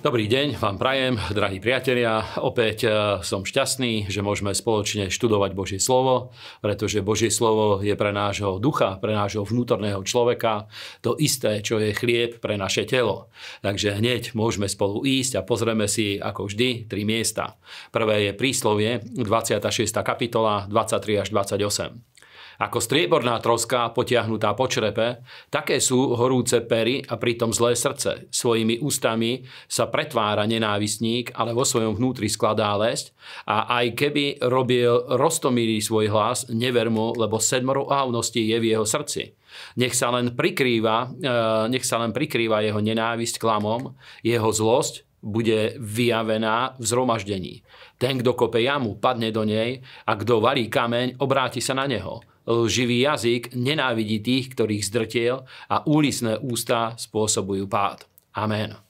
Dobrý deň vám prajem, drahí priatelia. Opäť e, som šťastný, že môžeme spoločne študovať Božie slovo, pretože Božie slovo je pre nášho ducha, pre nášho vnútorného človeka to isté, čo je chlieb pre naše telo. Takže hneď môžeme spolu ísť a pozrieme si, ako vždy, tri miesta. Prvé je príslovie, 26. kapitola, 23 až 28. Ako strieborná troska potiahnutá po črepe, také sú horúce pery a pritom zlé srdce. Svojimi ústami sa pretvára nenávistník, ale vo svojom vnútri skladá lesť a aj keby robil roztomilý svoj hlas, never mu, lebo sedmoro ávnosti je v jeho srdci. Nech sa len prikrýva, e, nech sa len prikrýva jeho nenávisť klamom, jeho zlosť bude vyjavená v zhromaždení. Ten, kto kope jamu, padne do nej a kto varí kameň, obráti sa na neho živý jazyk nenávidí tých, ktorých zdrtiel a úlisné ústa spôsobujú pád. Amen.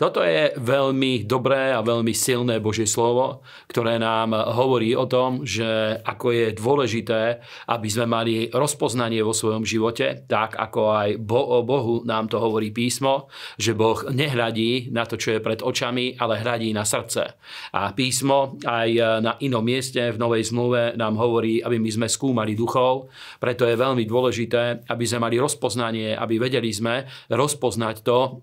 Toto je veľmi dobré a veľmi silné Božie slovo, ktoré nám hovorí o tom, že ako je dôležité, aby sme mali rozpoznanie vo svojom živote, tak ako aj Bo- o Bohu nám to hovorí písmo, že Boh nehľadí na to, čo je pred očami, ale hľadí na srdce. A písmo aj na inom mieste v Novej zmluve nám hovorí, aby my sme skúmali duchov, preto je veľmi dôležité, aby sme mali rozpoznanie, aby vedeli sme rozpoznať to,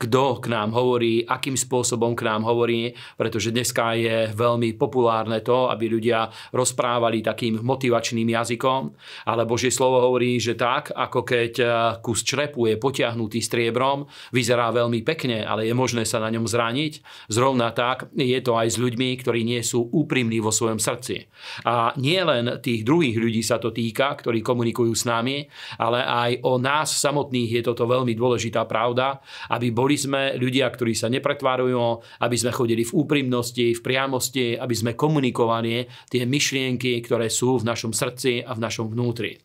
kto k nám hovorí, akým spôsobom k nám hovorí, pretože dneska je veľmi populárne to, aby ľudia rozprávali takým motivačným jazykom, ale Božie slovo hovorí, že tak, ako keď eh, kus črepu je potiahnutý striebrom, vyzerá veľmi pekne, ale je možné sa na ňom zraniť. Zrovna tak je to aj s ľuďmi, ktorí nie sú úprimní vo svojom srdci. A nie len tých druhých ľudí sa to týka, ktorí komunikujú s nami, ale aj o nás samotných je toto veľmi dôležitá pravda, aby boli sme ľudia, ktorí sa nepretvárujú, aby sme chodili v úprimnosti, v priamosti, aby sme komunikovali tie myšlienky, ktoré sú v našom srdci a v našom vnútri.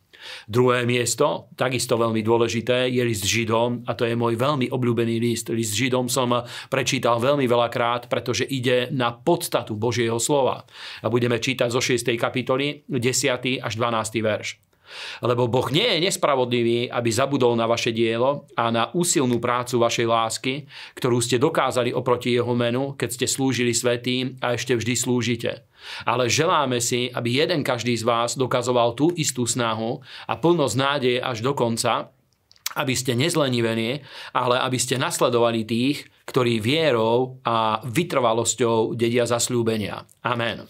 Druhé miesto, takisto veľmi dôležité, je list Židom a to je môj veľmi obľúbený list. List Židom som prečítal veľmi veľakrát, pretože ide na podstatu Božieho slova. A budeme čítať zo 6. kapitoly 10. až 12. verš. Lebo Boh nie je nespravodlivý, aby zabudol na vaše dielo a na úsilnú prácu vašej lásky, ktorú ste dokázali oproti jeho menu, keď ste slúžili svetým a ešte vždy slúžite. Ale želáme si, aby jeden každý z vás dokazoval tú istú snahu a plnosť nádeje až do konca, aby ste nezlenivení, ale aby ste nasledovali tých, ktorí vierou a vytrvalosťou dedia zasľúbenia. Amen.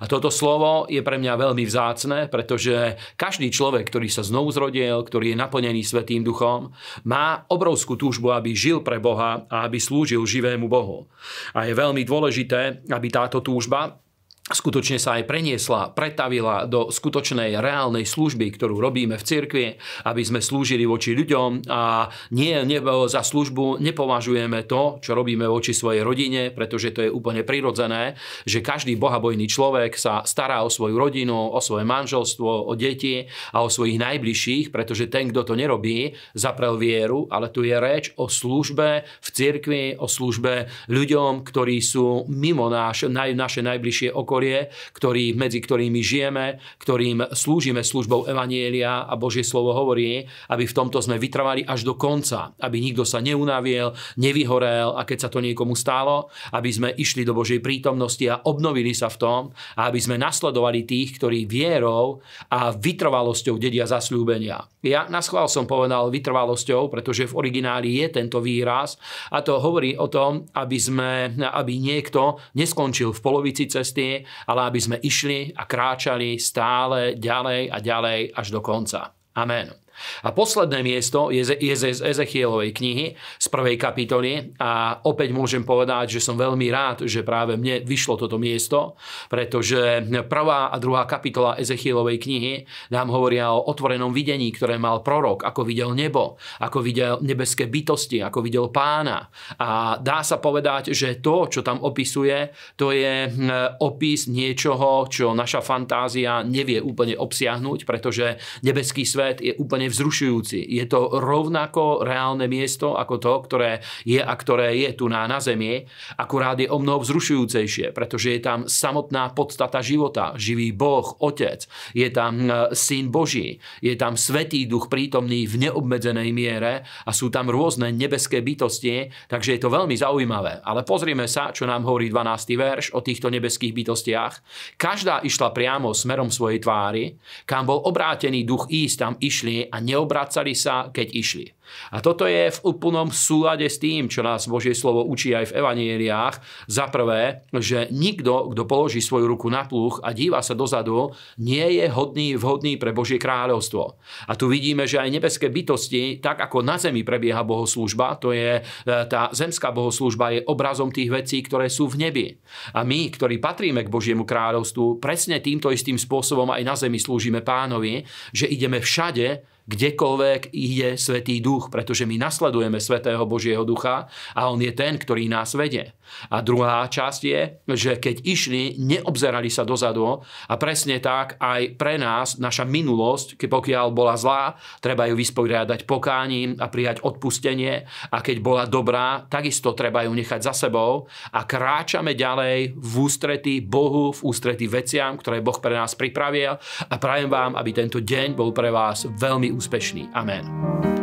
A toto slovo je pre mňa veľmi vzácne, pretože každý človek, ktorý sa znovu zrodil, ktorý je naplnený Svetým duchom, má obrovskú túžbu, aby žil pre Boha a aby slúžil živému Bohu. A je veľmi dôležité, aby táto túžba skutočne sa aj preniesla, pretavila do skutočnej reálnej služby, ktorú robíme v cirkvi, aby sme slúžili voči ľuďom a nie, nie za službu nepovažujeme to, čo robíme voči svojej rodine, pretože to je úplne prirodzené, že každý bohabojný človek sa stará o svoju rodinu, o svoje manželstvo, o deti a o svojich najbližších, pretože ten, kto to nerobí, zaprel vieru, ale tu je reč o službe v cirkvi, o službe ľuďom, ktorí sú mimo náš, naj, naše najbližšie okolie okolie, ktorý, medzi ktorými žijeme, ktorým slúžime službou Evanielia a Božie slovo hovorí, aby v tomto sme vytrvali až do konca, aby nikto sa neunavil, nevyhorel a keď sa to niekomu stálo, aby sme išli do Božej prítomnosti a obnovili sa v tom a aby sme nasledovali tých, ktorí vierou a vytrvalosťou dedia zasľúbenia. Ja na schvál som povedal vytrvalosťou, pretože v origináli je tento výraz a to hovorí o tom, aby, sme, aby niekto neskončil v polovici cesty, ale aby sme išli a kráčali stále ďalej a ďalej až do konca. Amen. A posledné miesto je z Ezechielovej knihy z prvej kapitoly a opäť môžem povedať, že som veľmi rád, že práve mne vyšlo toto miesto, pretože prvá a druhá kapitola Ezechielovej knihy nám hovoria o otvorenom videní, ktoré mal prorok, ako videl nebo, ako videl nebeské bytosti, ako videl pána. A dá sa povedať, že to, čo tam opisuje, to je hm, opis niečoho, čo naša fantázia nevie úplne obsiahnuť, pretože nebeský svet je úplne brutálne vzrušujúci. Je to rovnako reálne miesto ako to, ktoré je a ktoré je tu na, na zemi, akurát je o mnoho vzrušujúcejšie, pretože je tam samotná podstata života, živý Boh, Otec, je tam e, Syn Boží, je tam Svetý Duch prítomný v neobmedzenej miere a sú tam rôzne nebeské bytosti, takže je to veľmi zaujímavé. Ale pozrieme sa, čo nám hovorí 12. verš o týchto nebeských bytostiach. Každá išla priamo smerom svojej tvári, kam bol obrátený duch ísť, tam išli neobracali sa, keď išli. A toto je v úplnom súlade s tým, čo nás Božie slovo učí aj v evanieliách. Za prvé, že nikto, kto položí svoju ruku na pluch a díva sa dozadu, nie je hodný, vhodný pre Božie kráľovstvo. A tu vidíme, že aj nebeské bytosti, tak ako na zemi prebieha bohoslúžba, to je e, tá zemská bohoslúžba, je obrazom tých vecí, ktoré sú v nebi. A my, ktorí patríme k Božiemu kráľovstvu, presne týmto istým spôsobom aj na zemi slúžime pánovi, že ideme všade, kdekoľvek ide Svetý Duch, pretože my nasledujeme Svetého Božieho Ducha a On je ten, ktorý nás vedie. A druhá časť je, že keď išli, neobzerali sa dozadu a presne tak aj pre nás, naša minulosť, keď pokiaľ bola zlá, treba ju vysporiadať pokáním a prijať odpustenie a keď bola dobrá, takisto treba ju nechať za sebou a kráčame ďalej v ústretí Bohu, v ústretí veciam, ktoré Boh pre nás pripravil a prajem vám, aby tento deň bol pre vás veľmi úspešný. Amen.